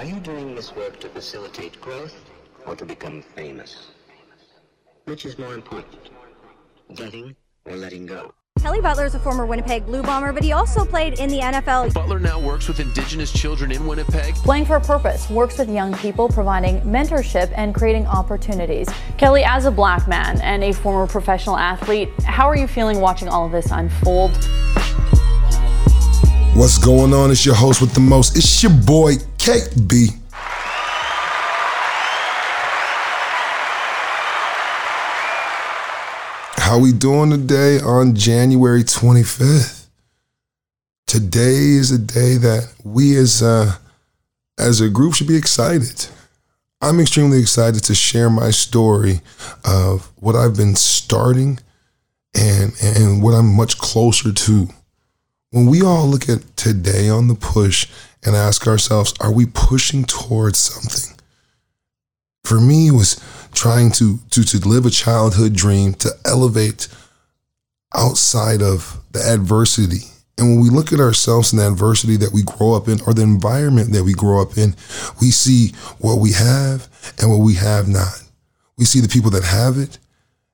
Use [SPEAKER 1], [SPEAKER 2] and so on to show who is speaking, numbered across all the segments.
[SPEAKER 1] Are you doing this work to facilitate growth or to become famous? Which is more important, getting or letting go?
[SPEAKER 2] Kelly Butler is a former Winnipeg Blue Bomber, but he also played in the NFL.
[SPEAKER 3] Butler now works with Indigenous children in Winnipeg.
[SPEAKER 4] Playing for a Purpose works with young people, providing mentorship and creating opportunities. Kelly, as a black man and a former professional athlete, how are you feeling watching all of this unfold?
[SPEAKER 5] What's going on? It's your host with the most. It's your boy, KB. How we doing today on January 25th? Today is a day that we as a, as a group should be excited. I'm extremely excited to share my story of what I've been starting and, and what I'm much closer to. When we all look at today on the push and ask ourselves, are we pushing towards something? For me, it was trying to, to, to live a childhood dream, to elevate outside of the adversity. And when we look at ourselves in the adversity that we grow up in or the environment that we grow up in, we see what we have and what we have not. We see the people that have it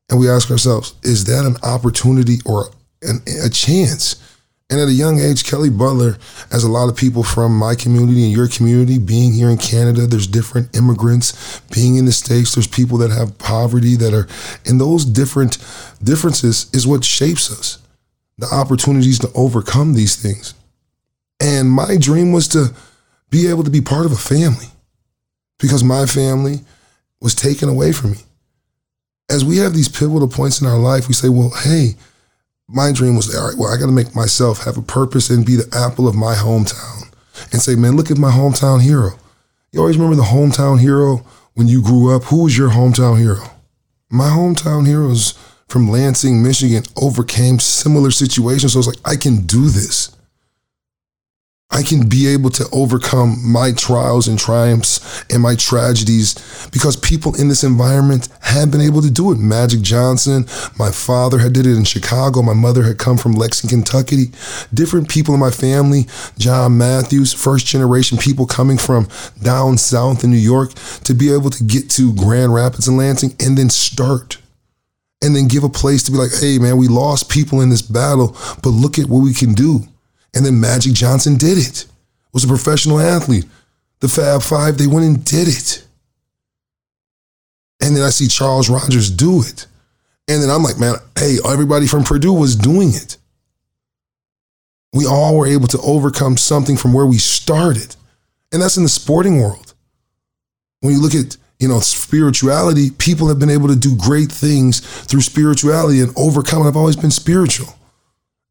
[SPEAKER 5] and we ask ourselves, is that an opportunity or an, a chance and at a young age, Kelly Butler, as a lot of people from my community and your community, being here in Canada, there's different immigrants. Being in the States, there's people that have poverty that are, and those different differences is what shapes us. The opportunities to overcome these things. And my dream was to be able to be part of a family because my family was taken away from me. As we have these pivotal points in our life, we say, well, hey, my dream was, all right, well, I got to make myself have a purpose and be the apple of my hometown and say, man, look at my hometown hero. You always remember the hometown hero when you grew up. Who was your hometown hero? My hometown heroes from Lansing, Michigan overcame similar situations. So I was like, I can do this. I can be able to overcome my trials and triumphs and my tragedies because people in this environment have been able to do it. Magic Johnson, my father had did it in Chicago. My mother had come from Lexington, Kentucky. Different people in my family, John Matthews, first generation people coming from down south in New York to be able to get to Grand Rapids and Lansing and then start and then give a place to be like, hey man, we lost people in this battle, but look at what we can do. And then Magic Johnson did it. Was a professional athlete. The Fab Five, they went and did it. And then I see Charles Rogers do it. And then I'm like, man, hey, everybody from Purdue was doing it. We all were able to overcome something from where we started. And that's in the sporting world. When you look at, you know, spirituality, people have been able to do great things through spirituality and overcome. I've always been spiritual.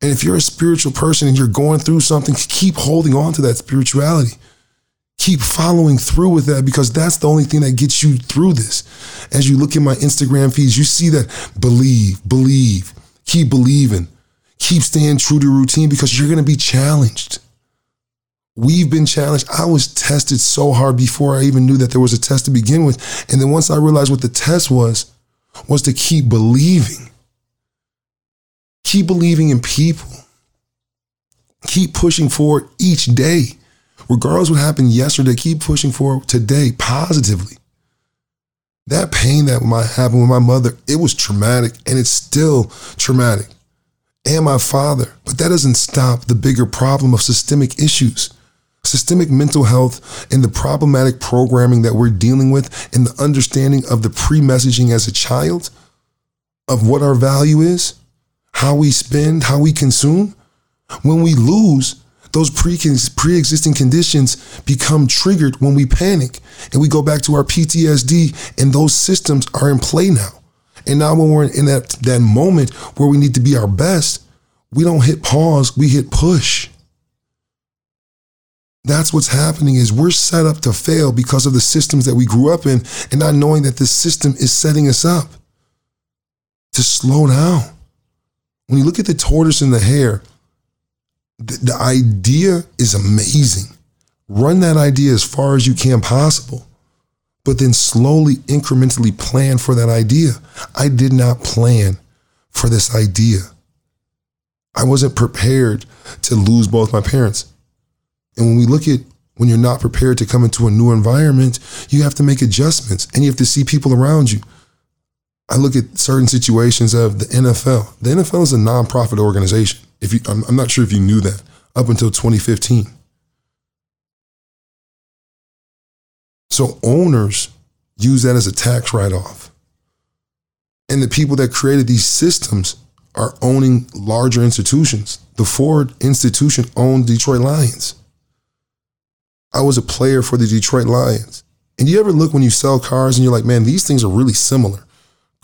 [SPEAKER 5] And if you're a spiritual person and you're going through something, keep holding on to that spirituality. Keep following through with that because that's the only thing that gets you through this. As you look at my Instagram feeds, you see that believe, believe, keep believing, keep staying true to routine because you're going to be challenged. We've been challenged. I was tested so hard before I even knew that there was a test to begin with. And then once I realized what the test was, was to keep believing. Keep believing in people. Keep pushing forward each day. Regardless what happened yesterday, keep pushing forward today positively. That pain that might happen with my mother, it was traumatic and it's still traumatic. And my father. But that doesn't stop the bigger problem of systemic issues. Systemic mental health and the problematic programming that we're dealing with and the understanding of the pre messaging as a child of what our value is how we spend, how we consume, when we lose, those pre pre-existing conditions become triggered when we panic and we go back to our PTSD and those systems are in play now. And now when we're in that, that moment where we need to be our best, we don't hit pause, we hit push. That's what's happening is we're set up to fail because of the systems that we grew up in and not knowing that this system is setting us up to slow down when you look at the tortoise and the hare, the, the idea is amazing. Run that idea as far as you can possible, but then slowly, incrementally plan for that idea. I did not plan for this idea. I wasn't prepared to lose both my parents. And when we look at when you're not prepared to come into a new environment, you have to make adjustments and you have to see people around you. I look at certain situations of the NFL. The NFL is a nonprofit organization. If you, I'm, I'm not sure if you knew that up until 2015. So owners use that as a tax write off. And the people that created these systems are owning larger institutions. The Ford institution owned Detroit Lions. I was a player for the Detroit Lions. And you ever look when you sell cars and you're like, man, these things are really similar.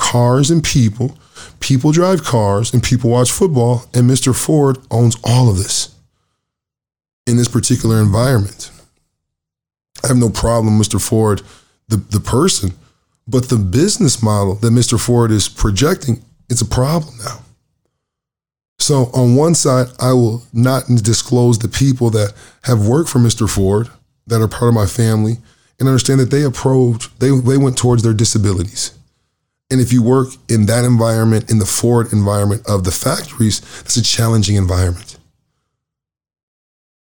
[SPEAKER 5] Cars and people, people drive cars and people watch football, and Mr. Ford owns all of this in this particular environment. I have no problem, Mr. Ford, the, the person, but the business model that Mr. Ford is projecting, it's a problem now. So on one side, I will not disclose the people that have worked for Mr. Ford that are part of my family and understand that they approach, they, they went towards their disabilities. And if you work in that environment, in the Ford environment of the factories, that's a challenging environment.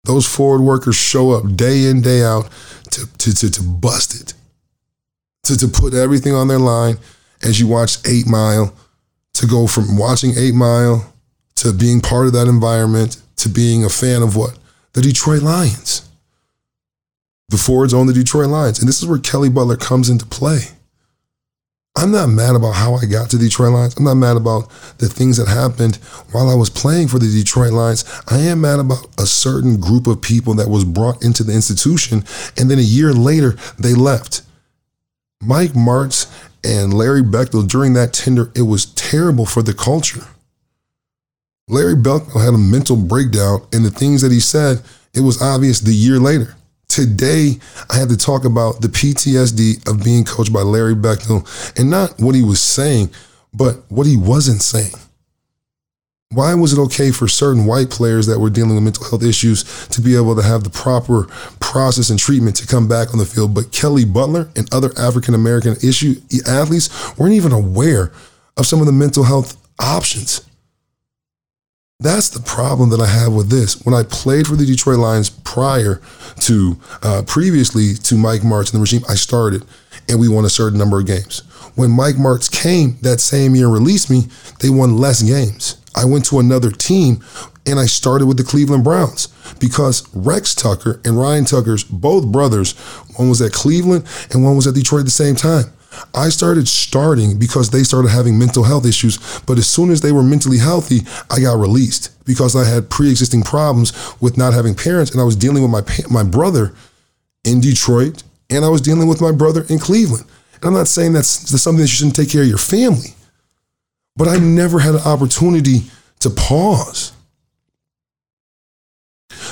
[SPEAKER 5] Those Ford workers show up day in, day out to, to, to, to bust it, to, to put everything on their line as you watch Eight Mile, to go from watching Eight Mile to being part of that environment to being a fan of what? The Detroit Lions. The Fords own the Detroit Lions. And this is where Kelly Butler comes into play. I'm not mad about how I got to Detroit Lions. I'm not mad about the things that happened while I was playing for the Detroit Lions. I am mad about a certain group of people that was brought into the institution and then a year later they left. Mike Martz and Larry Beightol during that tender, it was terrible for the culture. Larry Beightol had a mental breakdown and the things that he said, it was obvious the year later. Today, I had to talk about the PTSD of being coached by Larry Beightol and not what he was saying, but what he wasn't saying. Why was it okay for certain white players that were dealing with mental health issues to be able to have the proper process and treatment to come back on the field? But Kelly Butler and other African American issue athletes weren't even aware of some of the mental health options. That's the problem that I have with this. When I played for the Detroit Lions prior to, uh, previously to Mike Martz and the regime, I started and we won a certain number of games. When Mike Martz came that same year and released me, they won less games. I went to another team and I started with the Cleveland Browns because Rex Tucker and Ryan Tucker's both brothers, one was at Cleveland and one was at Detroit at the same time. I started starting because they started having mental health issues. But as soon as they were mentally healthy, I got released because I had pre-existing problems with not having parents, and I was dealing with my my brother in Detroit, and I was dealing with my brother in Cleveland. And I'm not saying that's, that's something that you shouldn't take care of your family, but I never had an opportunity to pause.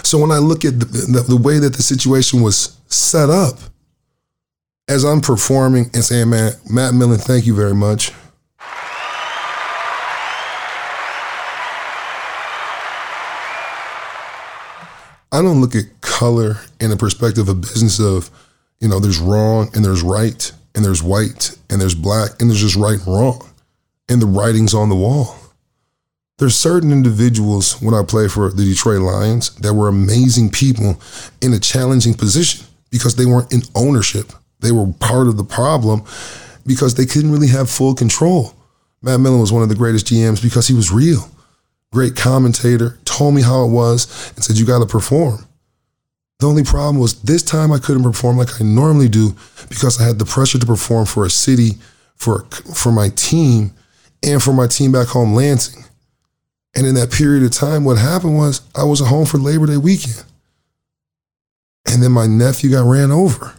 [SPEAKER 5] So when I look at the, the, the way that the situation was set up, as I'm performing and saying, man, Matt Millen, thank you very much. I don't look at color in the perspective of business of, you know, there's wrong and there's right and there's white and there's black and there's just right and wrong. And the writing's on the wall. There's certain individuals when I play for the Detroit Lions that were amazing people in a challenging position because they weren't in ownership. They were part of the problem because they couldn't really have full control. Matt Millen was one of the greatest GMs because he was real. Great commentator, told me how it was, and said, You got to perform. The only problem was this time I couldn't perform like I normally do because I had the pressure to perform for a city, for, for my team, and for my team back home, Lansing. And in that period of time, what happened was I was at home for Labor Day weekend. And then my nephew got ran over.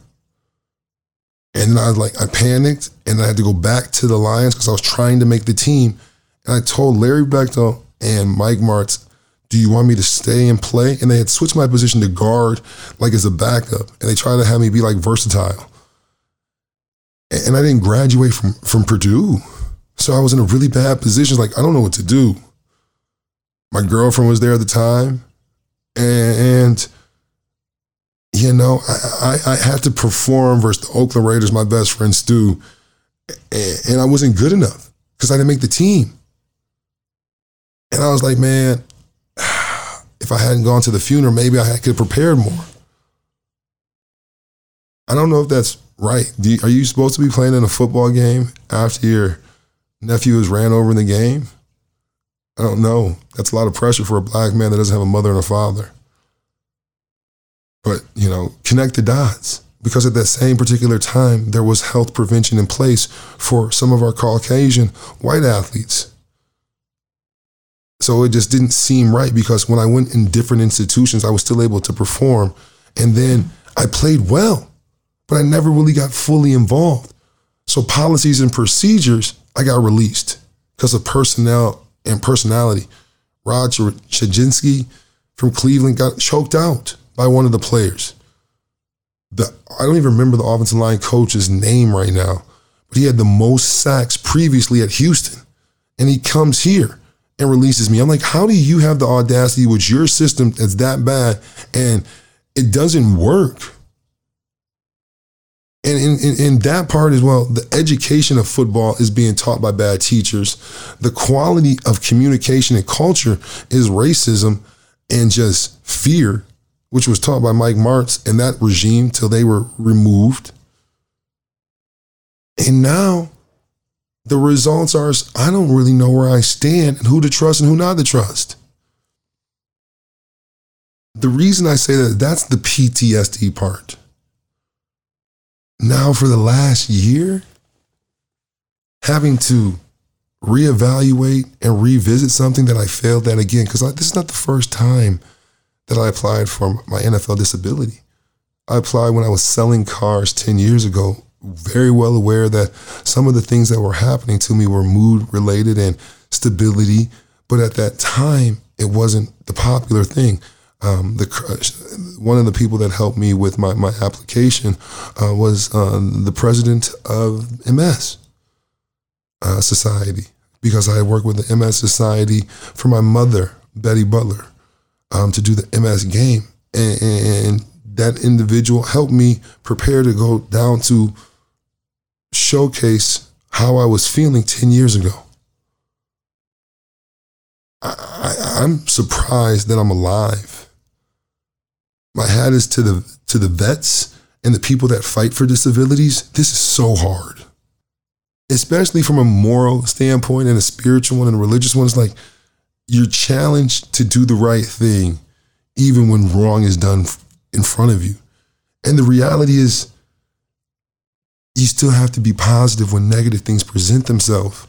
[SPEAKER 5] And I like, I panicked and I had to go back to the Lions because I was trying to make the team. And I told Larry Beightol and Mike Martz, do you want me to stay and play? And they had switched my position to guard, like as a backup. And they tried to have me be like versatile. And I didn't graduate from, from Purdue. So I was in a really bad position. Like, I don't know what to do. My girlfriend was there at the time. And, you know, I, I, I, had to perform versus the Oakland Raiders, my best friend Stu, and, and I wasn't good enough because I didn't make the team. And I was like, man, if I hadn't gone to the funeral, maybe I could have prepared more. I don't know if that's right. You, are you supposed to be playing in a football game after your nephew is ran over in the game? I don't know. That's a lot of pressure for a black man that doesn't have a mother and a father. But, you know, connect the dots because at that same particular time, there was health prevention in place for some of our Caucasian white athletes. So it just didn't seem right because when I went in different institutions, I was still able to perform. And then I played well, but I never really got fully involved. So policies and procedures, I got released because of personnel and personality. Roger Chajinski from Cleveland got choked out by one of the players. The I don't even remember the offensive line coach's name right now, but he had the most sacks previously at Houston. And he comes here and releases me. I'm like, how do you have the audacity with your system that's that bad and it doesn't work? And in, in, in, that part as well, the education of football is being taught by bad teachers. The quality of communication and culture is racism and just fear which was taught by Mike Martz and that regime till they were removed. And now the results are I don't really know where I stand and who to trust and who not to trust. The reason I say that, that's the PTSD part. Now, for the last year, having to reevaluate and revisit something that I failed at again, because this is not the first time that I applied for my NFL disability. I applied when I was selling cars 10 years ago, very well aware that some of the things that were happening to me were mood related and stability. But at that time, it wasn't the popular thing. Um, the one of the people that helped me with my, my application uh, was uh, the president of MS uh, Society because I worked with the MS Society for my mother, Betty Butler um, to do the MS game. And, and that individual helped me prepare to go down to showcase how I was feeling 10 years ago. I, am surprised that I'm alive. My hat is to the to the vets and the people that fight for disabilities. This is so hard, especially from a moral standpoint and a spiritual one and a religious one. It's like you're challenged to do the right thing, even when wrong is done in front of you. And the reality is, you still have to be positive when negative things present themselves.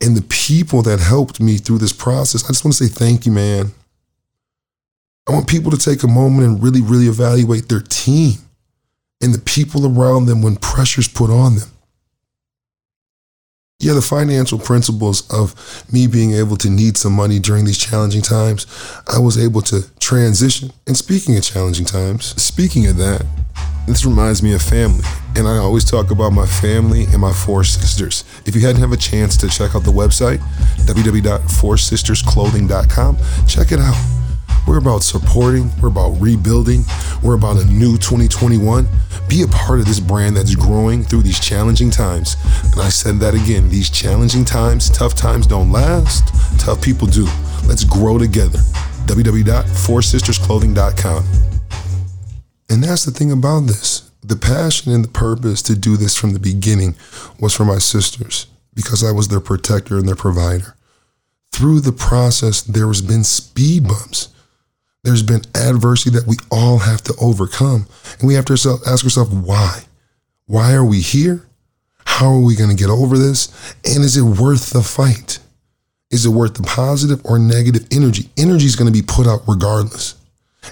[SPEAKER 5] And the people that helped me through this process, I just want to say thank you, man. I want people to take a moment and really, really evaluate their team and the people around them when pressure's put on them yeah, the financial principles of me being able to need some money during these challenging times, I was able to transition. And speaking of challenging times, speaking of that, this reminds me of family. And I always talk about my family and my four sisters. If you hadn't have a chance to check out the website, www.foursistersclothing.com, check it out. We're about supporting, we're about rebuilding, we're about a new 2021. Be a part of this brand that's growing through these challenging times. And I said that again these challenging times, tough times don't last, tough people do. Let's grow together. www.foursistersclothing.com. And that's the thing about this. The passion and the purpose to do this from the beginning was for my sisters because I was their protector and their provider. Through the process, there has been speed bumps there's been adversity that we all have to overcome. And we have to ask ourselves, why? Why are we here? How are we going to get over this? And is it worth the fight? Is it worth the positive or negative energy? Energy is going to be put out regardless.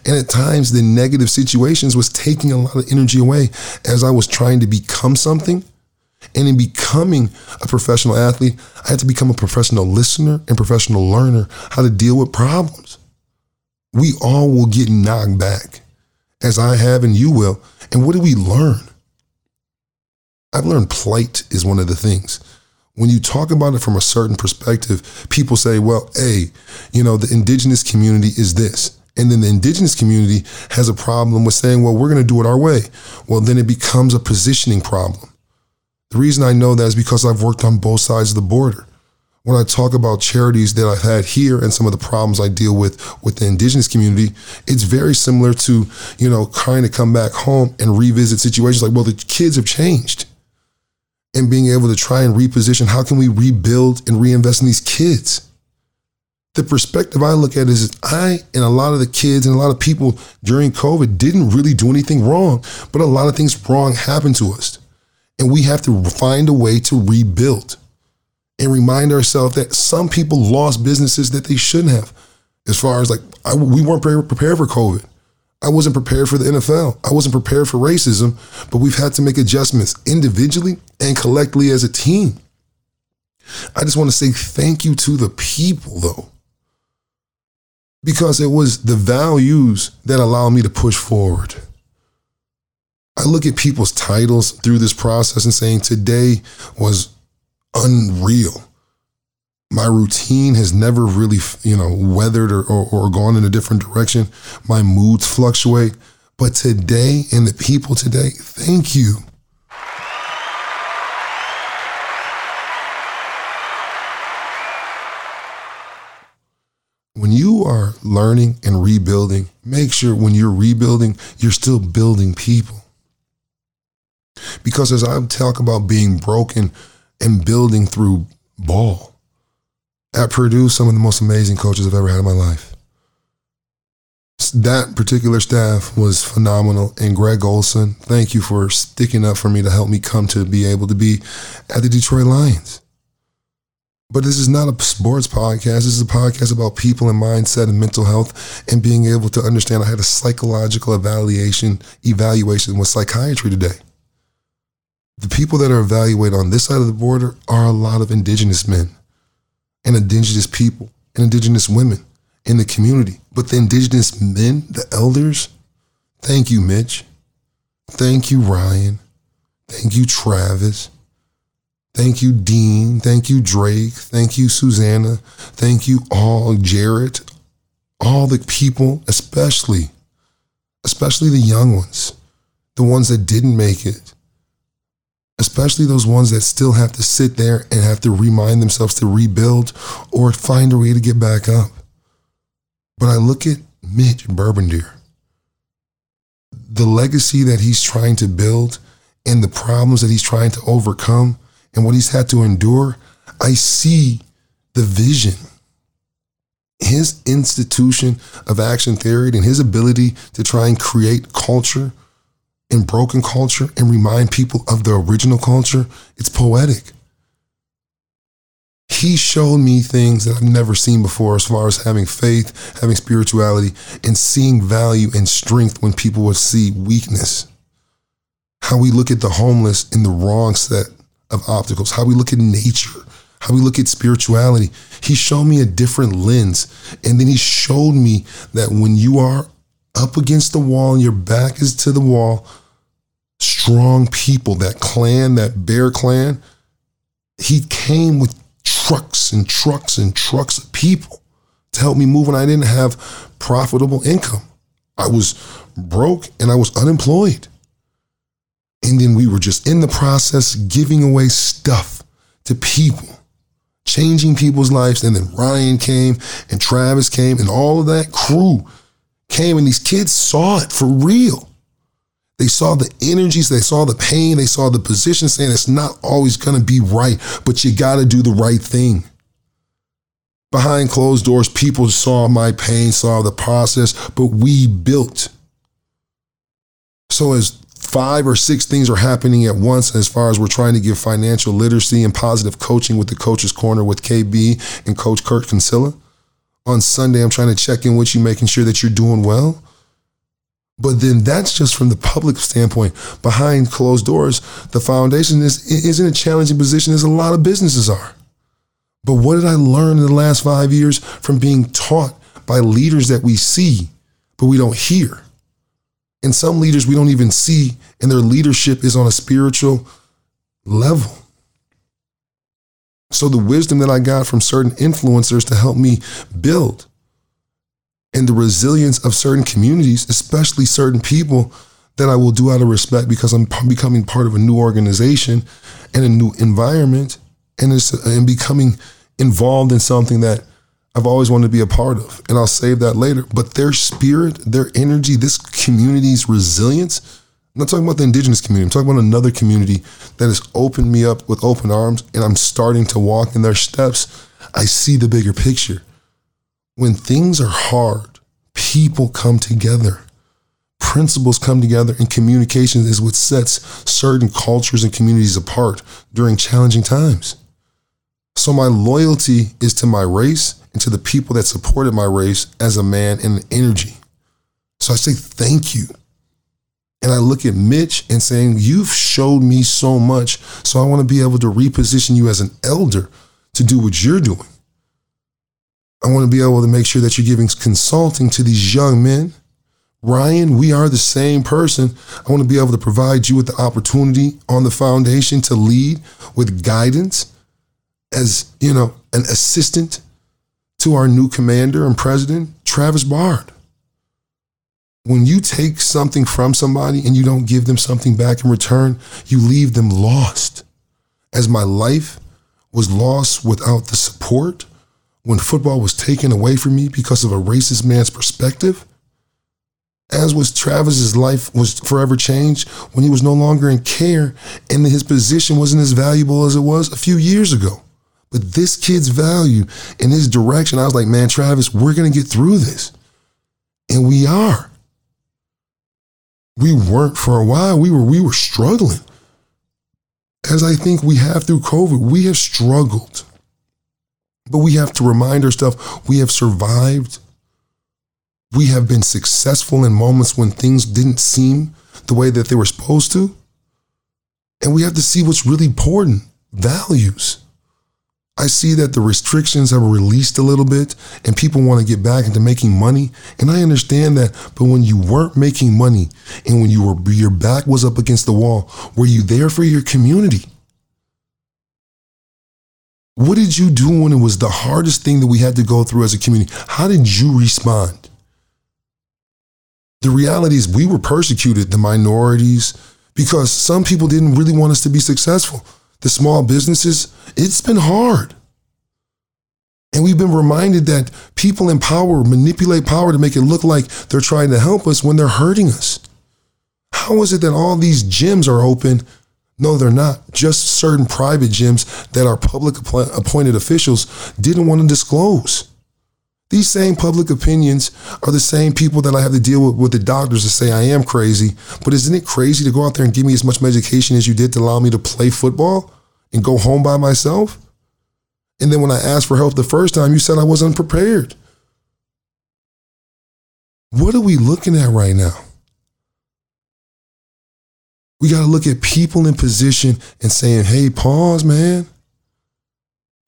[SPEAKER 5] And at times, the negative situations was taking a lot of energy away as I was trying to become something. And in becoming a professional athlete, I had to become a professional listener and professional learner how to deal with problems we all will get knocked back, as I have and you will. And what do we learn? I've learned plight is one of the things. When you talk about it from a certain perspective, people say, well, hey, you know, the indigenous community is this. And then the indigenous community has a problem with saying, well, we're going to do it our way. Well, then it becomes a positioning problem. The reason I know that is because I've worked on both sides of the border. When I talk about charities that I've had here and some of the problems I deal with with the indigenous community, it's very similar to, you know, trying to come back home and revisit situations like, well, the kids have changed. And being able to try and reposition, how can we rebuild and reinvest in these kids? The perspective I look at is I and a lot of the kids and a lot of people during COVID didn't really do anything wrong, but a lot of things wrong happened to us. And we have to find a way to rebuild and remind ourselves that some people lost businesses that they shouldn't have. As far as like, I, we weren't prepared for COVID. I wasn't prepared for the NFL. I wasn't prepared for racism, but we've had to make adjustments individually and collectively as a team. I just want to say thank you to the people, though, because it was the values that allowed me to push forward. I look at people's titles through this process and saying today was unreal. My routine has never really, you know, weathered or, or, or gone in a different direction. My moods fluctuate. But today and the people today, thank you. When you are learning and rebuilding, make sure when you're rebuilding, you're still building people. Because as I talk about being broken, and building through ball. At Purdue, some of the most amazing coaches I've ever had in my life. That particular staff was phenomenal. And Greg Olson, thank you for sticking up for me to help me come to be able to be at the Detroit Lions. But this is not a sports podcast. This is a podcast about people and mindset and mental health and being able to understand. I had a psychological evaluation evaluation with psychiatry today the people that are evaluated on this side of the border are a lot of indigenous men and indigenous people and indigenous women in the community. But the indigenous men, the elders, thank you, Mitch. Thank you, Ryan. Thank you, Travis. Thank you, Dean. Thank you, Drake. Thank you, Susanna. Thank you, all, Jarrett. All the people, especially, especially the young ones, the ones that didn't make it, especially those ones that still have to sit there and have to remind themselves to rebuild or find a way to get back up. But I look at Mitch Bourbonniere, the legacy that he's trying to build and the problems that he's trying to overcome and what he's had to endure. I see the vision. His institution of action theory and his ability to try and create culture in broken culture and remind people of the original culture, it's poetic. He showed me things that I've never seen before as far as having faith, having spirituality, and seeing value and strength when people would see weakness. How we look at the homeless in the wrong set of obstacles, how we look at nature, how we look at spirituality. He showed me a different lens. And then he showed me that when you are up against the wall and your back is to the wall, strong people, that clan, that bear clan, he came with trucks and trucks and trucks of people to help me move when I didn't have profitable income. I was broke and I was unemployed. And then we were just in the process giving away stuff to people, changing people's lives. And then Ryan came and Travis came and all of that crew came and these kids saw it for real. They saw the energies, they saw the pain, they saw the position saying it's not always going to be right, but you got to do the right thing. Behind closed doors, people saw my pain, saw the process, but we built. So, as five or six things are happening at once, as far as we're trying to give financial literacy and positive coaching with the Coach's Corner with KB and Coach Kurt Kinsella. On Sunday, I'm trying to check in with you, making sure that you're doing well. But then that's just from the public standpoint. Behind closed doors, the foundation is, is in a challenging position as a lot of businesses are. But what did I learn in the last five years from being taught by leaders that we see, but we don't hear? And some leaders we don't even see, and their leadership is on a spiritual level. So the wisdom that I got from certain influencers to help me build and the resilience of certain communities, especially certain people that I will do out of respect because I'm becoming part of a new organization and a new environment and and becoming involved in something that I've always wanted to be a part of, and I'll save that later. But their spirit, their energy, this community's resilience. I'm not talking about the indigenous community. I'm talking about another community that has opened me up with open arms, and I'm starting to walk in their steps. I see the bigger picture. When things are hard, people come together. Principles come together, and communication is what sets certain cultures and communities apart during challenging times. So, my loyalty is to my race and to the people that supported my race as a man and an energy. So, I say thank you. And I look at Mitch and saying, You've showed me so much. So, I want to be able to reposition you as an elder to do what you're doing. I want to be able to make sure that you're giving consulting to these young men. Ryan, we are the same person. I want to be able to provide you with the opportunity on the foundation to lead with guidance as, you know, an assistant to our new commander and president, Travis Bard. When you take something from somebody and you don't give them something back in return, you leave them lost. As my life was lost without the support, when football was taken away from me because of a racist man's perspective, as was Travis's life was forever changed when he was no longer in care and his position wasn't as valuable as it was a few years ago. But this kid's value and his direction, I was like, man, Travis, we're going to get through this. And we are. We weren't for a while. We were we were struggling. As I think we have through COVID, we have struggled. But we have to remind ourselves we have survived. We have been successful in moments when things didn't seem the way that they were supposed to. And we have to see what's really important values. I see that the restrictions have released a little bit and people want to get back into making money. And I understand that. But when you weren't making money and when you were, your back was up against the wall, were you there for your community? What did you do when it was the hardest thing that we had to go through as a community? How did you respond? The reality is, we were persecuted, the minorities, because some people didn't really want us to be successful. The small businesses, it's been hard. And we've been reminded that people in power manipulate power to make it look like they're trying to help us when they're hurting us. How is it that all these gyms are open no, they're not. Just certain private gyms that our public appointed officials didn't want to disclose. These same public opinions are the same people that I have to deal with with the doctors to say I am crazy. But isn't it crazy to go out there and give me as much medication as you did to allow me to play football and go home by myself? And then when I asked for help the first time, you said I wasn't prepared. What are we looking at right now? We got to look at people in position and saying, hey, pause, man.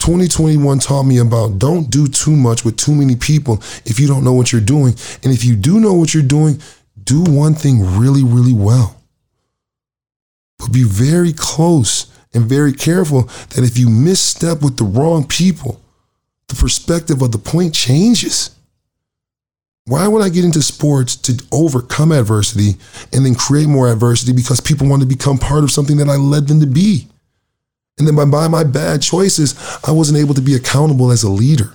[SPEAKER 5] 2021 taught me about don't do too much with too many people if you don't know what you're doing. And if you do know what you're doing, do one thing really, really well. But be very close and very careful that if you misstep with the wrong people, the perspective of the point changes. Why would I get into sports to overcome adversity and then create more adversity because people want to become part of something that I led them to be? And then by, by my bad choices, I wasn't able to be accountable as a leader.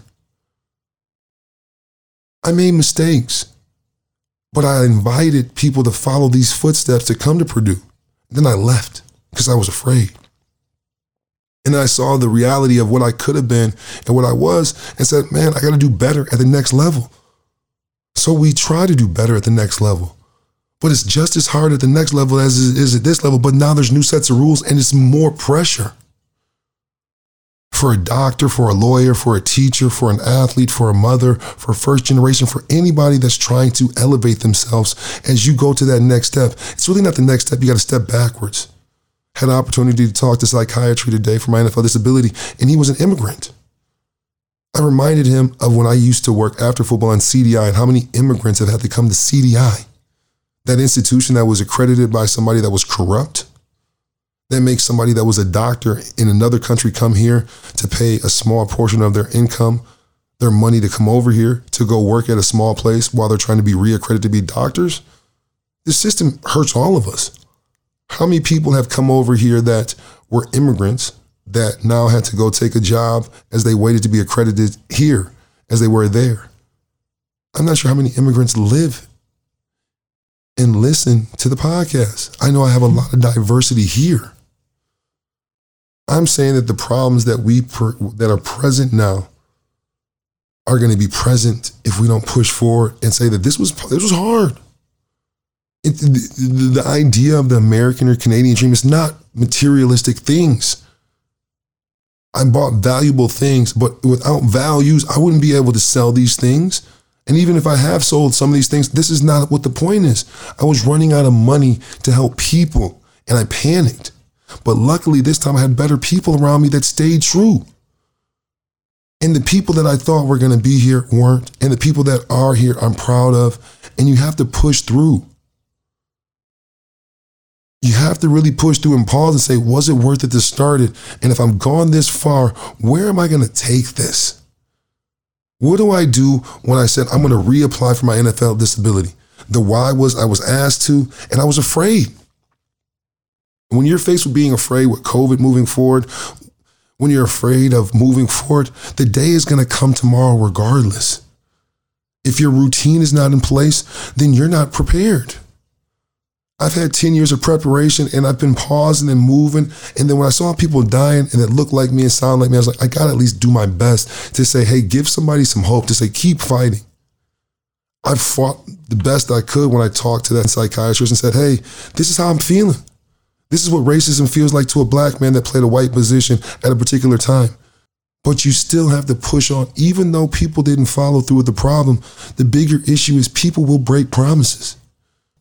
[SPEAKER 5] I made mistakes, but I invited people to follow these footsteps to come to Purdue. Then I left because I was afraid. And then I saw the reality of what I could have been and what I was and said, man, I got to do better at the next level. So we try to do better at the next level. But it's just as hard at the next level as it is at this level. But now there's new sets of rules and it's more pressure. For a doctor, for a lawyer, for a teacher, for an athlete, for a mother, for first generation, for anybody that's trying to elevate themselves as you go to that next step. It's really not the next step. You got to step backwards. Had an opportunity to talk to psychiatry today for my NFL disability, and he was an immigrant. I reminded him of when I used to work after football on CDI and how many immigrants have had to come to CDI, that institution that was accredited by somebody that was corrupt. That makes somebody that was a doctor in another country come here to pay a small portion of their income, their money to come over here to go work at a small place while they're trying to be reaccredited to be doctors. The system hurts all of us. How many people have come over here that were immigrants that now had to go take a job as they waited to be accredited here as they were there. I'm not sure how many immigrants live and listen to the podcast. I know I have a lot of diversity here. I'm saying that the problems that we per, that are present now are going to be present if we don't push forward and say that this was this was hard. It, the, the idea of the American or Canadian dream is not materialistic things. I bought valuable things, but without values, I wouldn't be able to sell these things. And even if I have sold some of these things, this is not what the point is. I was running out of money to help people and I panicked. But luckily, this time I had better people around me that stayed true. And the people that I thought were going to be here weren't. And the people that are here, I'm proud of. And you have to push through. You have to really push through and pause and say, was it worth it to start it? And if I'm gone this far, where am I going to take this? What do I do when I said I'm going to reapply for my NFL disability? The why was I was asked to, and I was afraid. When you're faced with being afraid with COVID moving forward, when you're afraid of moving forward, the day is going to come tomorrow regardless. If your routine is not in place, then you're not prepared. I've had 10 years of preparation and I've been pausing and moving. And then when I saw people dying and it looked like me and sound like me, I was like, I got to at least do my best to say, hey, give somebody some hope, to say, keep fighting. I fought the best I could when I talked to that psychiatrist and said, hey, this is how I'm feeling. This is what racism feels like to a black man that played a white position at a particular time. But you still have to push on, even though people didn't follow through with the problem. The bigger issue is people will break promises.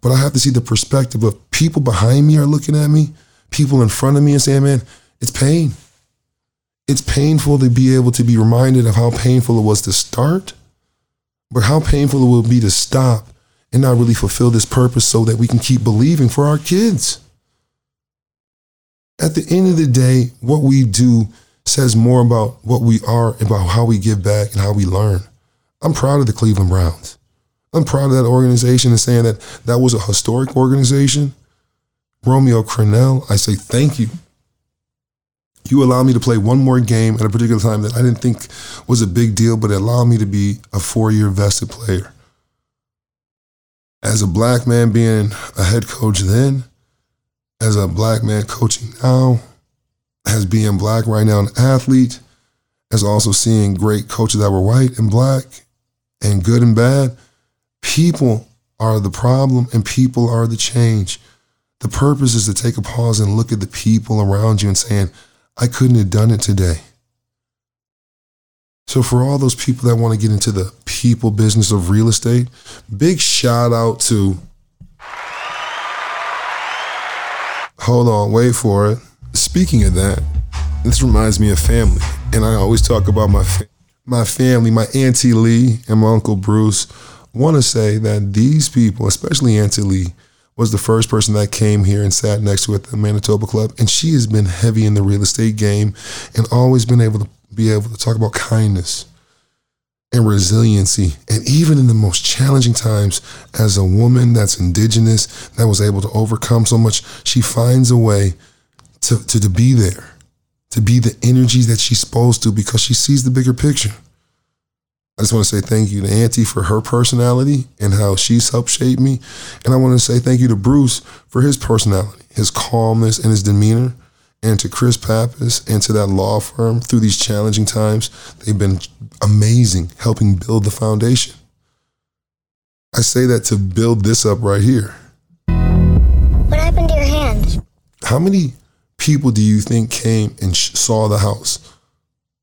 [SPEAKER 5] But I have to see the perspective of people behind me are looking at me, people in front of me and saying, man, it's pain. It's painful to be able to be reminded of how painful it was to start, but how painful it will be to stop and not really fulfill this purpose so that we can keep believing for our kids at the end of the day, what we do says more about what we are, about how we give back and how we learn. I'm proud of the Cleveland Browns. I'm proud of that organization and saying that that was a historic organization. Romeo Crennel, I say thank you. You allowed me to play one more game at a particular time that I didn't think was a big deal, but it allowed me to be a four year vested player. As a black man being a head coach then, as a black man coaching now, as being black right now, an athlete, as also seeing great coaches that were white and black and good and bad. People are the problem and people are the change. The purpose is to take a pause and look at the people around you and saying, I couldn't have done it today. So, for all those people that want to get into the people business of real estate, big shout out to Hold on, wait for it. Speaking of that, this reminds me of family, and I always talk about my fa- my family, my auntie Lee and my uncle Bruce. Want to say that these people, especially Auntie Lee, was the first person that came here and sat next to at the Manitoba Club, and she has been heavy in the real estate game and always been able to be able to talk about kindness and resiliency. And even in the most challenging times, as a woman that's indigenous, that was able to overcome so much, she finds a way to, to, to be there, to be the energy that she's supposed to because she sees the bigger picture. I just want to say thank you to Auntie for her personality and how she's helped shape me. And I want to say thank you to Bruce for his personality, his calmness, and his demeanor and to Chris Pappas and to that law firm through these challenging times. They've been amazing helping build the foundation. I say that to build this up right here.
[SPEAKER 6] What happened to your hand?
[SPEAKER 5] How many people do you think came and sh- saw the house?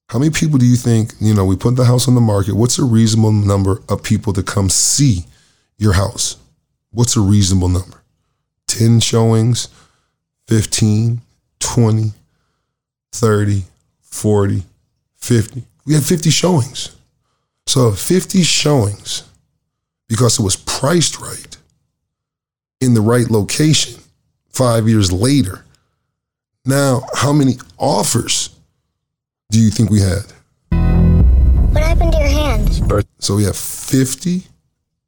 [SPEAKER 5] How many people do you think, you know, we put the house on the market? What's a reasonable number of people to come see your house? What's a reasonable number? 10 showings, 15, 20, 30, 40, 50. We had 50 showings. So 50 showings because it was priced right in the right location five years later. Now, how many offers do you think we had?
[SPEAKER 6] What happened to your hand?
[SPEAKER 5] So we have 50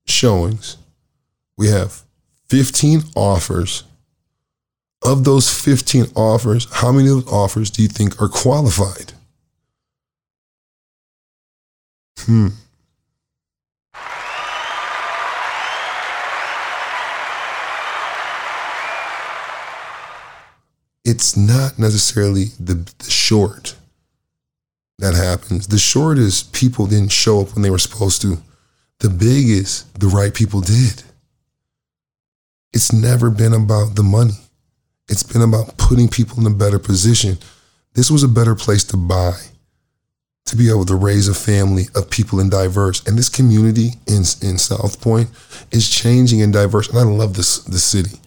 [SPEAKER 5] showings. We have 15 offers Of those 15 offers, how many of those offers do you think are qualified? Hmm. It's not necessarily the, the short that happens. The short is people didn't show up when they were supposed to. The big is the right people did. It's never been about the money. It's been about putting people in a better position. This was a better place to buy, to be able to raise a family of people in diverse. And this community in, in South Point is changing and diverse. And I love this, this city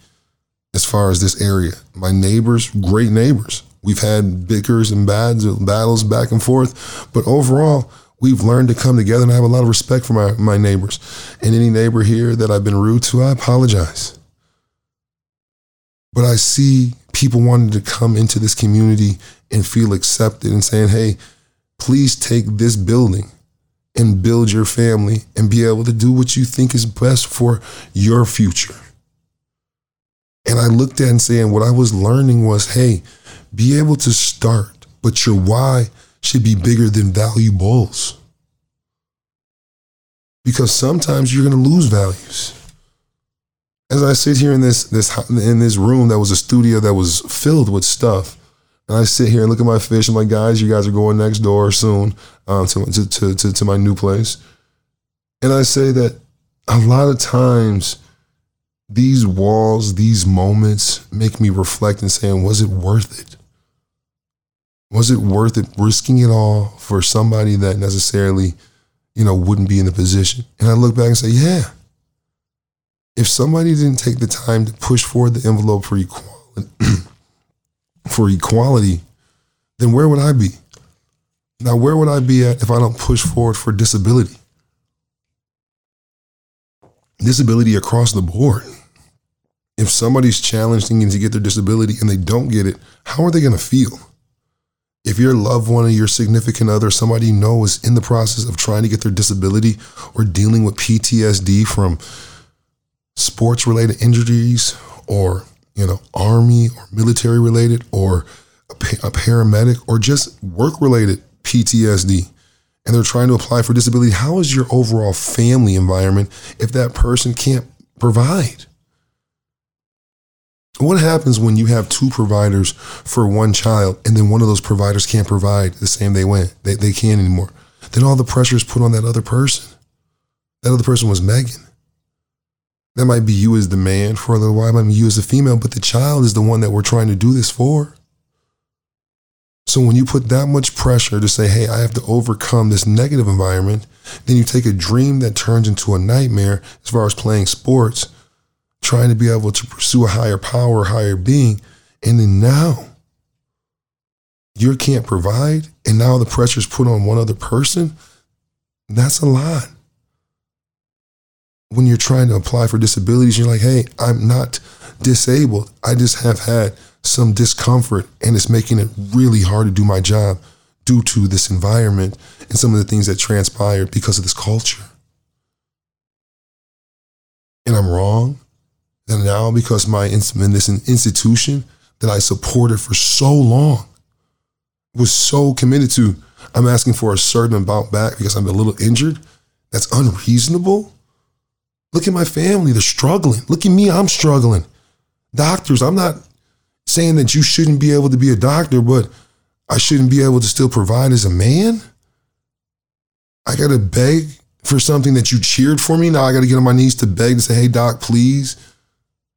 [SPEAKER 5] as far as this area. My neighbors, great neighbors. We've had bickers and bads, battles back and forth, but overall, we've learned to come together and I have a lot of respect for my, my neighbors. And any neighbor here that I've been rude to, I apologize. But I see people wanting to come into this community and feel accepted and saying, hey, please take this building and build your family and be able to do what you think is best for your future. And I looked at and saying, what I was learning was, hey, be able to start, but your why should be bigger than valuables. Because sometimes you're going to lose values. As I sit here in this this in this room that was a studio that was filled with stuff, and I sit here and look at my fish. I'm like, guys, you guys are going next door soon um, to, to, to, to my new place. And I say that a lot of times these walls, these moments make me reflect and saying, was it worth it? Was it worth it risking it all for somebody that necessarily, you know, wouldn't be in the position? And I look back and say, yeah. If somebody didn't take the time to push forward the envelope for equality, for equality, then where would I be? Now, where would I be at if I don't push forward for disability? Disability across the board if somebody's challenging to get their disability and they don't get it, how are they going to feel? If your loved one or your significant other, somebody you know is in the process of trying to get their disability or dealing with PTSD from sports related injuries or, you know, army or military related or a, a paramedic or just work related PTSD and they're trying to apply for disability, how is your overall family environment if that person can't provide? What happens when you have two providers for one child and then one of those providers can't provide the same they went? They, they can't anymore. Then all the pressure is put on that other person. That other person was Megan. That might be you as the man for a little while, might be you as the female, but the child is the one that we're trying to do this for. So when you put that much pressure to say, hey, I have to overcome this negative environment, then you take a dream that turns into a nightmare as far as playing sports trying to be able to pursue a higher power, higher being. And then now you can't provide, and now the pressure is put on one other person. That's a lot. When you're trying to apply for disabilities, you're like, hey, I'm not disabled. I just have had some discomfort, and it's making it really hard to do my job due to this environment and some of the things that transpired because of this culture. And I'm wrong. And now, because my this institution that I supported for so long was so committed to, I'm asking for a certain amount back because I'm a little injured. That's unreasonable. Look at my family, they're struggling. Look at me, I'm struggling. Doctors, I'm not saying that you shouldn't be able to be a doctor, but I shouldn't be able to still provide as a man. I got to beg for something that you cheered for me. Now I got to get on my knees to beg to say, hey, doc, please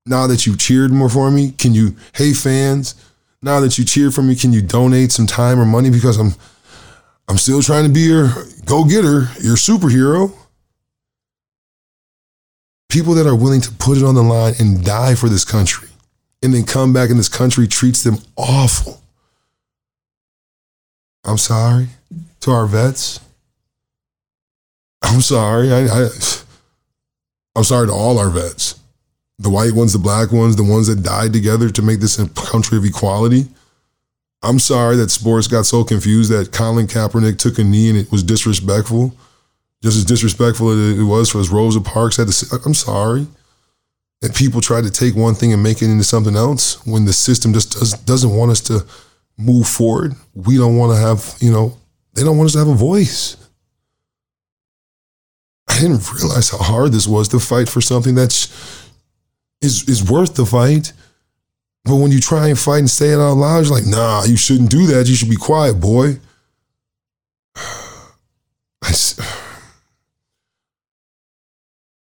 [SPEAKER 5] now that you cheered more for me, can you, hey fans, now that you cheered for me, can you donate some time or money because I'm I'm still trying to be your go-getter, your superhero. People that are willing to put it on the line and die for this country and then come back and this country treats them awful. I'm sorry to our vets. I'm sorry. I, I, I'm sorry to all our vets the white ones, the black ones, the ones that died together to make this a country of equality. I'm sorry that sports got so confused that Colin Kaepernick took a knee and it was disrespectful, just as disrespectful as it was for Rosa Parks had to. I'm sorry. that people try to take one thing and make it into something else when the system just does, doesn't want us to move forward. We don't want to have, you know, they don't want us to have a voice. I didn't realize how hard this was to fight for something that's is is worth the fight. But when you try and fight and say it out loud, you're like, nah, you shouldn't do that. You should be quiet, boy.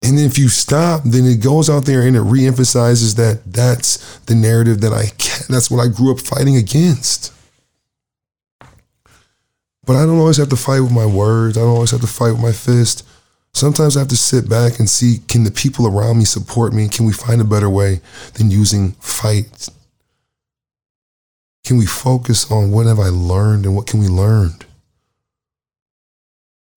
[SPEAKER 5] and if you stop, then it goes out there and it reemphasizes that that's the narrative that I can that's what I grew up fighting against. But I don't always have to fight with my words. I don't always have to fight with my fist. Sometimes I have to sit back and see can the people around me support me? Can we find a better way than using fight? Can we focus on what have I learned and what can we learn?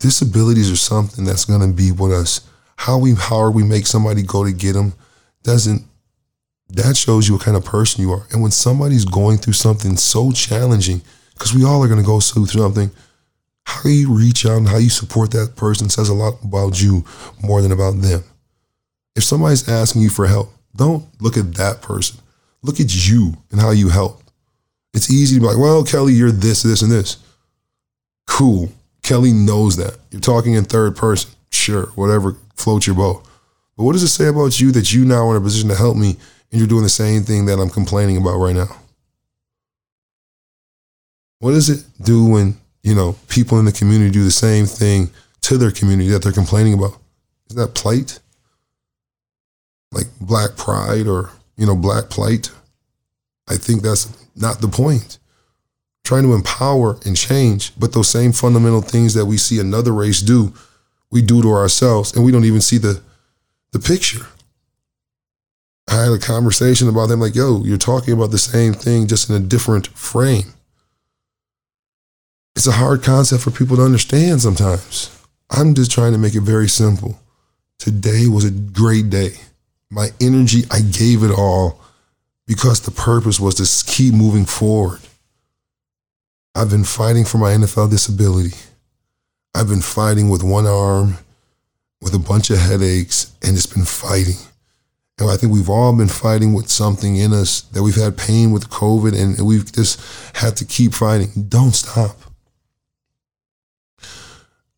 [SPEAKER 5] Disabilities are something that's going to be with us. How we how are we make somebody go to get them doesn't that shows you what kind of person you are. And when somebody's going through something so challenging, because we all are going to go through something, how you reach out and how you support that person says a lot about you more than about them. If somebody's asking you for help, don't look at that person. Look at you and how you help. It's easy to be like, well, Kelly, you're this, this, and this. Cool. Kelly knows that. You're talking in third person. Sure, whatever floats your boat. But what does it say about you that you now are in a position to help me and you're doing the same thing that I'm complaining about right now? What does it do when, you know, people in the community do the same thing to their community that they're complaining about? Is that plight? Like black pride or, you know, black plight? I think that's not the point. Trying to empower and change, but those same fundamental things that we see another race do, we do to ourselves, and we don't even see the the picture. I had a conversation about them like, yo, you're talking about the same thing just in a different frame. It's a hard concept for people to understand sometimes. I'm just trying to make it very simple. Today was a great day. My energy, I gave it all because the purpose was to keep moving forward. I've been fighting for my NFL disability. I've been fighting with one arm, with a bunch of headaches, and it's been fighting. And I think we've all been fighting with something in us that we've had pain with COVID and we've just had to keep fighting. Don't stop.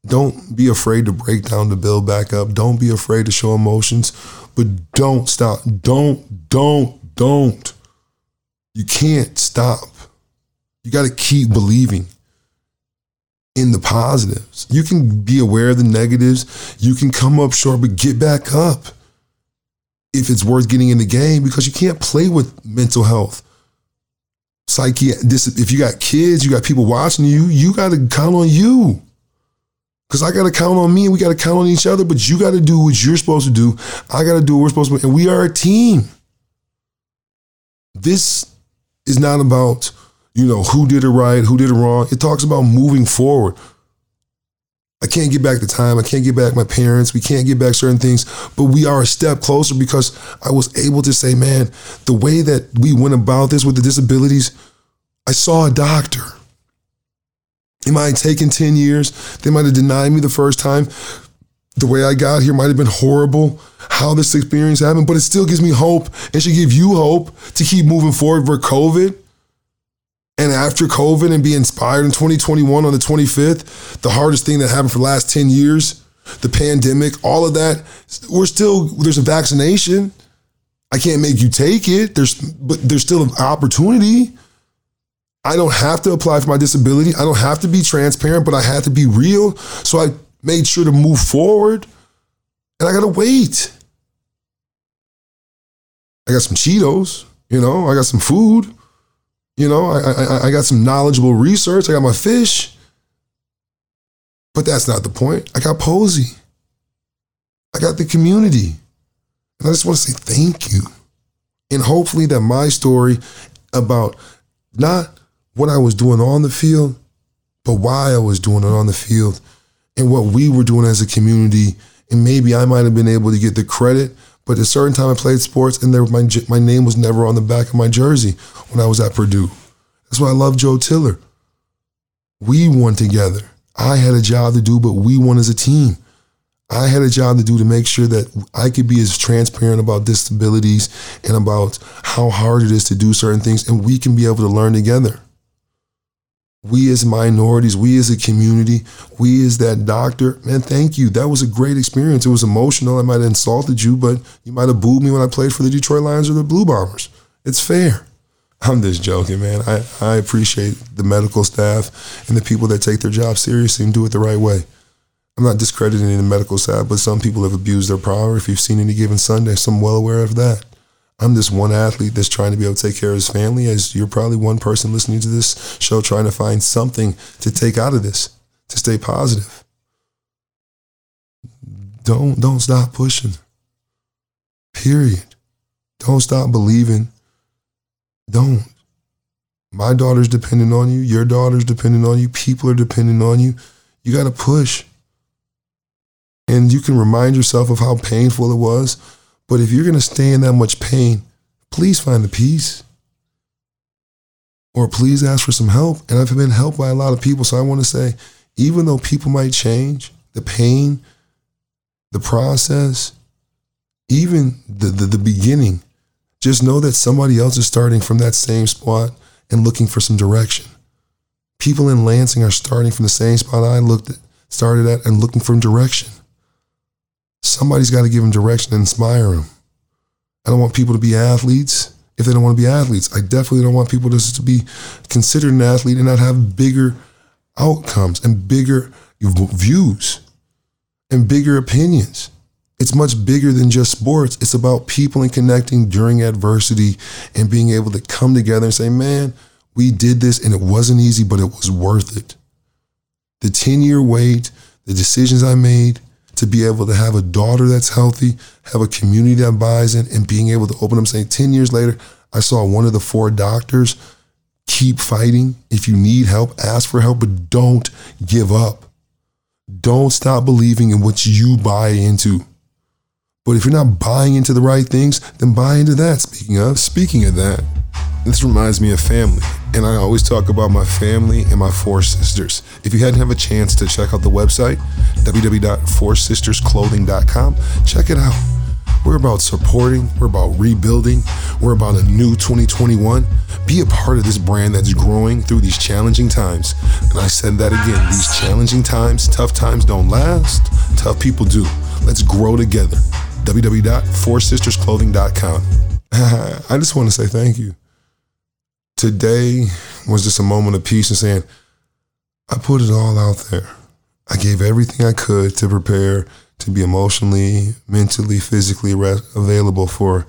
[SPEAKER 5] Don't be afraid to break down to build back up. Don't be afraid to show emotions, but don't stop. Don't, don't, don't. You can't stop. You got to keep believing in the positives. You can be aware of the negatives. You can come up short, but get back up if it's worth getting in the game because you can't play with mental health. Psyche, this, if you got kids, you got people watching you, you got to count on you. Because I got to count on me and we got to count on each other, but you got to do what you're supposed to do. I got to do what we're supposed to do. And we are a team. This is not about, you know, who did it right, who did it wrong. It talks about moving forward. I can't get back the time. I can't get back my parents. We can't get back certain things, but we are a step closer because I was able to say, man, the way that we went about this with the disabilities, I saw a doctor. It might have taken 10 years. They might have denied me the first time. The way I got here might have been horrible, how this experience happened, but it still gives me hope and should give you hope to keep moving forward for COVID and after COVID and be inspired in 2021 on the 25th, the hardest thing that happened for the last 10 years, the pandemic, all of that, we're still, there's a vaccination. I can't make you take it. There's, but there's still an opportunity. I don't have to apply for my disability. I don't have to be transparent, but I had to be real. So I made sure to move forward and I got to wait. I got some Cheetos, you know, I got some food. You know, I, I, I got some knowledgeable research. I got my fish. But that's not the point. I got Posey. I got the community. And I just want to say thank you. And hopefully that my story about not what I was doing on the field, but why I was doing it on the field and what we were doing as a community. And maybe I might have been able to get the credit but at a certain time, I played sports, and there, my my name was never on the back of my jersey when I was at Purdue. That's why I love Joe Tiller. We won together. I had a job to do, but we won as a team. I had a job to do to make sure that I could be as transparent about disabilities and about how hard it is to do certain things, and we can be able to learn together. We as minorities, we as a community, we as that doctor, man, thank you. That was a great experience. It was emotional. I might have insulted you, but you might have booed me when I played for the Detroit Lions or the Blue Bombers. It's fair. I'm just joking, man. I, I appreciate the medical staff and the people that take their job seriously and do it the right way. I'm not discrediting the medical staff, but some people have abused their power. If you've seen any given Sunday, so I'm well aware of that. I'm just one athlete that's trying to be able to take care of his family, as you're probably one person listening to this show trying to find something to take out of this, to stay positive. Don't don't stop pushing. Period. Don't stop believing. Don't. My daughter's dependent on you. Your daughter's dependent on you. People are dependent on you. You got to push. And you can remind yourself of how painful it was but if you're going to stay in that much pain, please find the peace. Or please ask for some help. And I've been helped by a lot of people. So I want to say, even though people might change, the pain, the process, even the, the, the beginning, just know that somebody else is starting from that same spot and looking for some direction. People in Lansing are starting from the same spot I looked at, started at and looking for direction somebody's got to give them direction and inspire them. I don't want people to be athletes if they don't want to be athletes. I definitely don't want people to, to be considered an athlete and not have bigger outcomes and bigger views and bigger opinions. It's much bigger than just sports. It's about people and connecting during adversity and being able to come together and say, man, we did this and it wasn't easy, but it was worth it. The 10 year wait, the decisions I made, to be able to have a daughter that's healthy, have a community that buys in, and being able to open up saying, 10 years later, I saw one of the four doctors keep fighting. If you need help, ask for help, but don't give up. Don't stop believing in what you buy into. But if you're not buying into the right things, then buy into that. Speaking of, speaking of that, this reminds me of family. And I always talk about my family and my four sisters. If you hadn't have a chance to check out the website, www.foursistersclothing.com, check it out. We're about supporting, we're about rebuilding, we're about a new 2021. Be a part of this brand that's growing through these challenging times. And I said that again these challenging times, tough times don't last, tough people do. Let's grow together. www.foursistersclothing.com. I just want to say thank you today was just a moment of peace and saying, I put it all out there. I gave everything I could to prepare to be emotionally, mentally, physically re- available for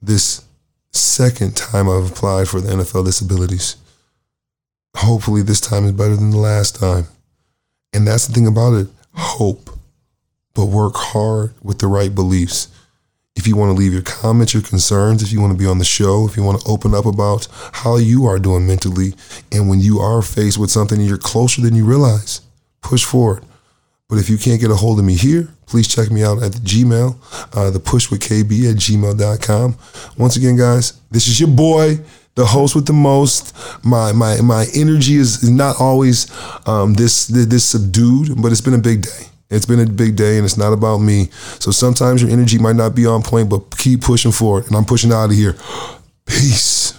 [SPEAKER 5] this second time I've applied for the NFL disabilities. Hopefully, this time is better than the last time. And that's the thing about it hope, but work hard with the right beliefs. If you want to leave your comments, your concerns, if you want to be on the show, if you want to open up about how you are doing mentally, and when you are faced with something and you're closer than you realize, push forward. But if you can't get a hold of me here, please check me out at the Gmail, uh, the push with KB at gmail.com. Once again, guys, this is your boy, the host with the most. My my my energy is not always um, this this subdued, but it's been a big day. It's been a big day and it's not about me. So sometimes your energy might not be on point, but keep pushing forward. And I'm pushing out of here. Peace.